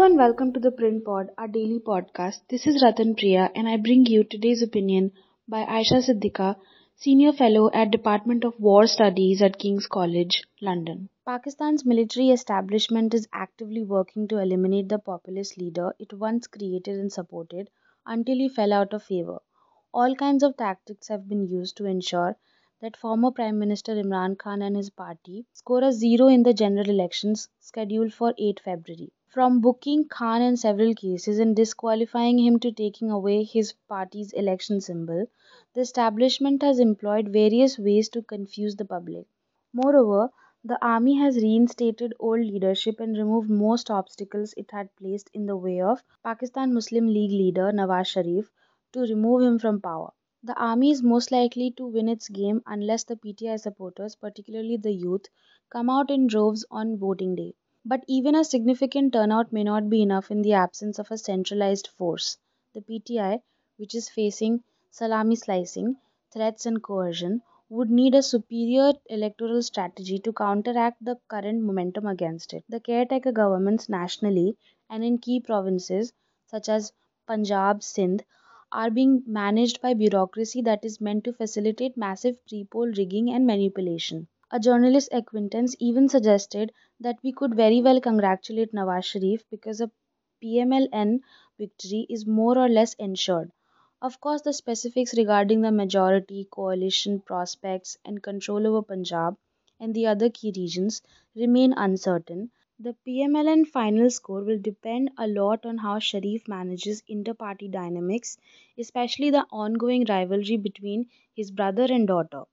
Hello and welcome to the Print Pod, our daily podcast. This is Ratan Priya and I bring you today's opinion by Ayesha Siddiqa, Senior Fellow at Department of War Studies at King's College, London. Pakistan's military establishment is actively working to eliminate the populist leader it once created and supported until he fell out of favor. All kinds of tactics have been used to ensure that former Prime Minister Imran Khan and his party score a zero in the general elections scheduled for 8 February. From booking Khan in several cases and disqualifying him to taking away his party's election symbol, the establishment has employed various ways to confuse the public. Moreover, the army has reinstated old leadership and removed most obstacles it had placed in the way of Pakistan Muslim League leader Nawaz Sharif to remove him from power. The army is most likely to win its game unless the PTI supporters, particularly the youth, come out in droves on voting day. But even a significant turnout may not be enough in the absence of a centralized force. The PTI, which is facing salami slicing, threats, and coercion, would need a superior electoral strategy to counteract the current momentum against it. The caretaker governments nationally and in key provinces such as Punjab, Sindh are being managed by bureaucracy that is meant to facilitate massive pre poll rigging and manipulation. A journalist acquaintance even suggested that we could very well congratulate Nawaz Sharif because a PMLN victory is more or less ensured. Of course, the specifics regarding the majority, coalition prospects, and control over Punjab and the other key regions remain uncertain. The PMLN final score will depend a lot on how Sharif manages inter party dynamics, especially the ongoing rivalry between his brother and daughter.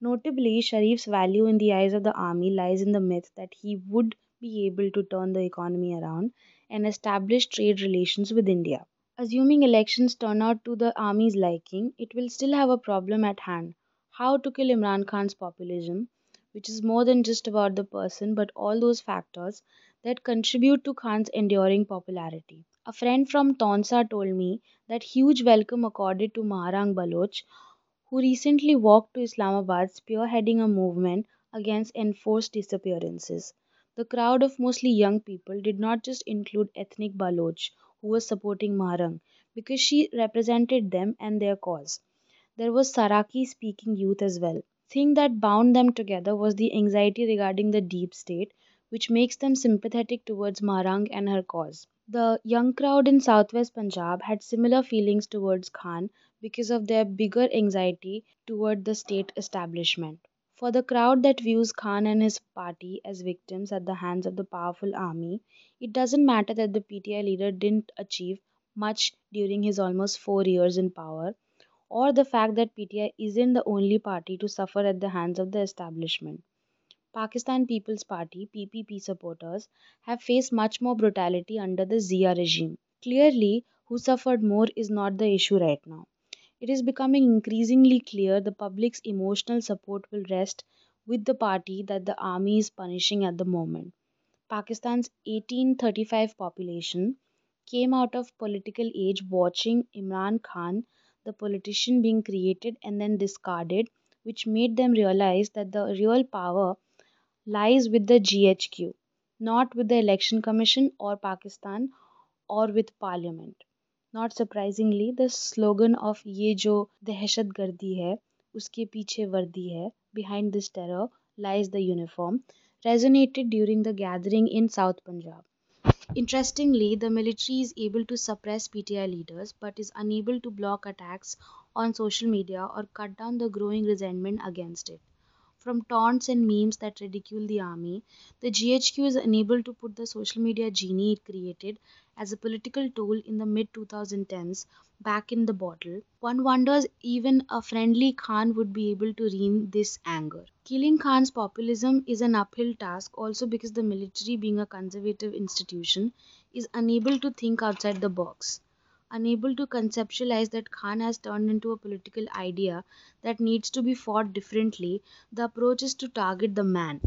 Notably, Sharif's value in the eyes of the army lies in the myth that he would be able to turn the economy around and establish trade relations with India. Assuming elections turn out to the army's liking, it will still have a problem at hand how to kill Imran Khan's populism, which is more than just about the person but all those factors that contribute to Khan's enduring popularity. A friend from Taunsa told me that huge welcome accorded to Mahrang Baloch who recently walked to Islamabad spearheading a movement against enforced disappearances. The crowd of mostly young people did not just include ethnic Baloch who was supporting Mahrang because she represented them and their cause. There was Saraiki speaking youth as well. Thing that bound them together was the anxiety regarding the deep state, which makes them sympathetic towards Mahrang and her cause. The young crowd in southwest Punjab had similar feelings towards Khan because of their bigger anxiety toward the state establishment. For the crowd that views Khan and his party as victims at the hands of the powerful army, it doesn't matter that the PTI leader didn't achieve much during his almost four years in power, or the fact that PTI isn't the only party to suffer at the hands of the establishment. Pakistan People's Party PPP supporters have faced much more brutality under the Zia regime. Clearly, who suffered more is not the issue right now. It is becoming increasingly clear the public's emotional support will rest with the party that the army is punishing at the moment. Pakistan's 1835 population came out of political age watching Imran Khan, the politician, being created and then discarded, which made them realize that the real power lies with the GHQ, not with the Election Commission or Pakistan or with Parliament. Not surprisingly, the slogan of "ये जो दहशतगर्दी है उसके पीछे वर्दी है" behind this terror lies the uniform resonated during the gathering in South Punjab. Interestingly, the military is able to suppress PTI leaders but is unable to block attacks on social media or cut down the growing resentment against it. From taunts and memes that ridicule the army, the GHQ is unable to put the social media genie it created as a political tool in the mid 2010s back in the bottle. One wonders even a friendly Khan would be able to rein this anger. Killing Khan's populism is an uphill task also because the military, being a conservative institution, is unable to think outside the box unable to conceptualize that Khan has turned into a political idea that needs to be fought differently, the approach is to target the man.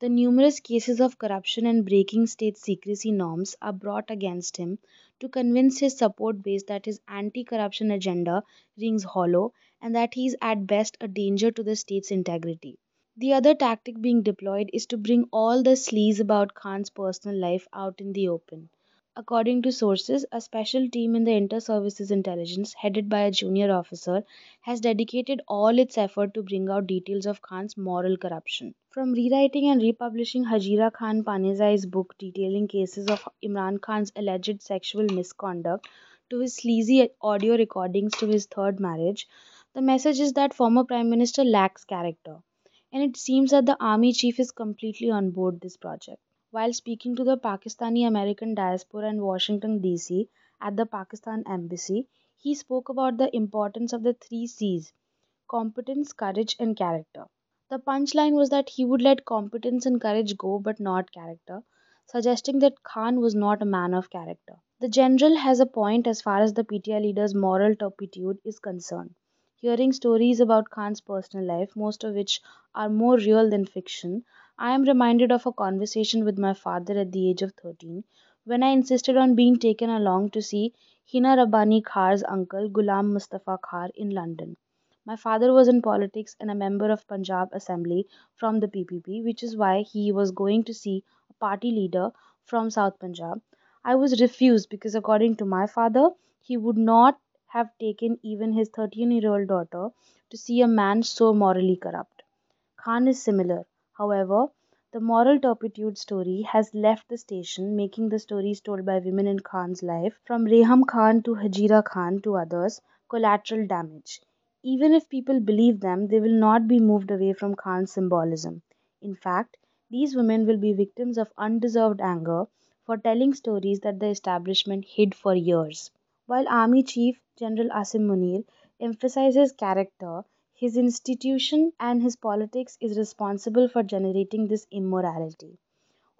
The numerous cases of corruption and breaking state secrecy norms are brought against him to convince his support base that his anti corruption agenda rings hollow and that he is at best a danger to the state's integrity. The other tactic being deployed is to bring all the sleaze about Khan's personal life out in the open. According to sources, a special team in the Inter Services Intelligence, headed by a junior officer, has dedicated all its effort to bring out details of Khan's moral corruption. From rewriting and republishing Hajira Khan Panizai's book detailing cases of Imran Khan's alleged sexual misconduct to his sleazy audio recordings to his third marriage, the message is that former Prime Minister lacks character. And it seems that the army chief is completely on board this project. While speaking to the Pakistani American diaspora in Washington, D.C., at the Pakistan Embassy, he spoke about the importance of the three C's competence, courage, and character. The punchline was that he would let competence and courage go, but not character, suggesting that Khan was not a man of character. The general has a point as far as the PTI leader's moral turpitude is concerned. Hearing stories about Khan's personal life, most of which are more real than fiction, I am reminded of a conversation with my father at the age of 13 when I insisted on being taken along to see Hina Rabbani Khar's uncle Ghulam Mustafa Khar in London. My father was in politics and a member of Punjab Assembly from the PPP, which is why he was going to see a party leader from South Punjab. I was refused because, according to my father, he would not have taken even his 13 year old daughter to see a man so morally corrupt. Khan is similar. However, the moral turpitude story has left the station, making the stories told by women in Khan's life, from Reham Khan to Hajira Khan to others, collateral damage. Even if people believe them, they will not be moved away from Khan's symbolism. In fact, these women will be victims of undeserved anger for telling stories that the establishment hid for years. While Army Chief General Asim Munir emphasizes character, his institution and his politics is responsible for generating this immorality.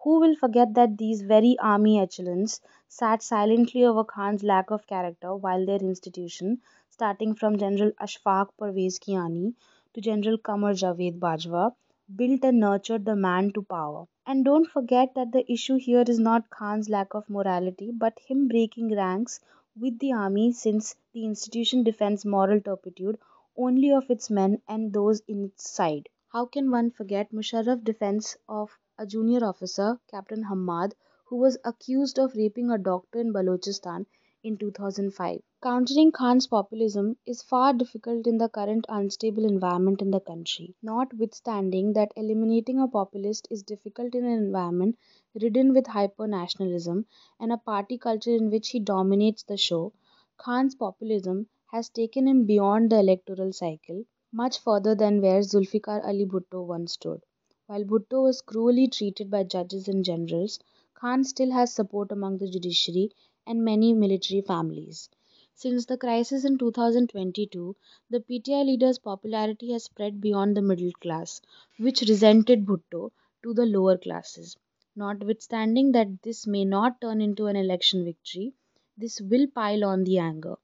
Who will forget that these very army echelons sat silently over Khan's lack of character while their institution, starting from General Ashfaq Parvez Kayani to General Qamar Javed Bajwa, built and nurtured the man to power. And don't forget that the issue here is not Khan's lack of morality, but him breaking ranks with the army since the institution defends moral turpitude only of its men and those in its side. How can one forget Musharraf's defense of a junior officer, Captain Hammad, who was accused of raping a doctor in Balochistan in 2005? Countering Khan's populism is far difficult in the current unstable environment in the country. Notwithstanding that eliminating a populist is difficult in an environment ridden with hyper nationalism and a party culture in which he dominates the show, Khan's populism has taken him beyond the electoral cycle, much further than where Zulfikar Ali Bhutto once stood. While Bhutto was cruelly treated by judges and generals, Khan still has support among the judiciary and many military families. Since the crisis in 2022, the PTI leader's popularity has spread beyond the middle class, which resented Bhutto, to the lower classes. Notwithstanding that this may not turn into an election victory, this will pile on the anger.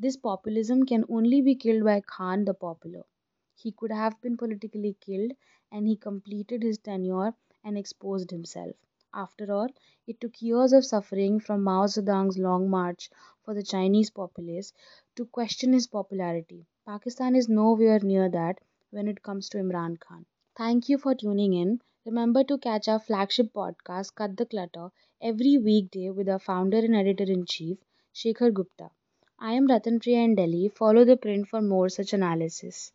This populism can only be killed by Khan the Popular. He could have been politically killed and he completed his tenure and exposed himself. After all, it took years of suffering from Mao Zedong's long march for the Chinese populace to question his popularity. Pakistan is nowhere near that when it comes to Imran Khan. Thank you for tuning in. Remember to catch our flagship podcast, Cut the Clutter, every weekday with our founder and editor in chief, Shekhar Gupta. I am Ratan Priya in Delhi. Follow the print for more such analysis.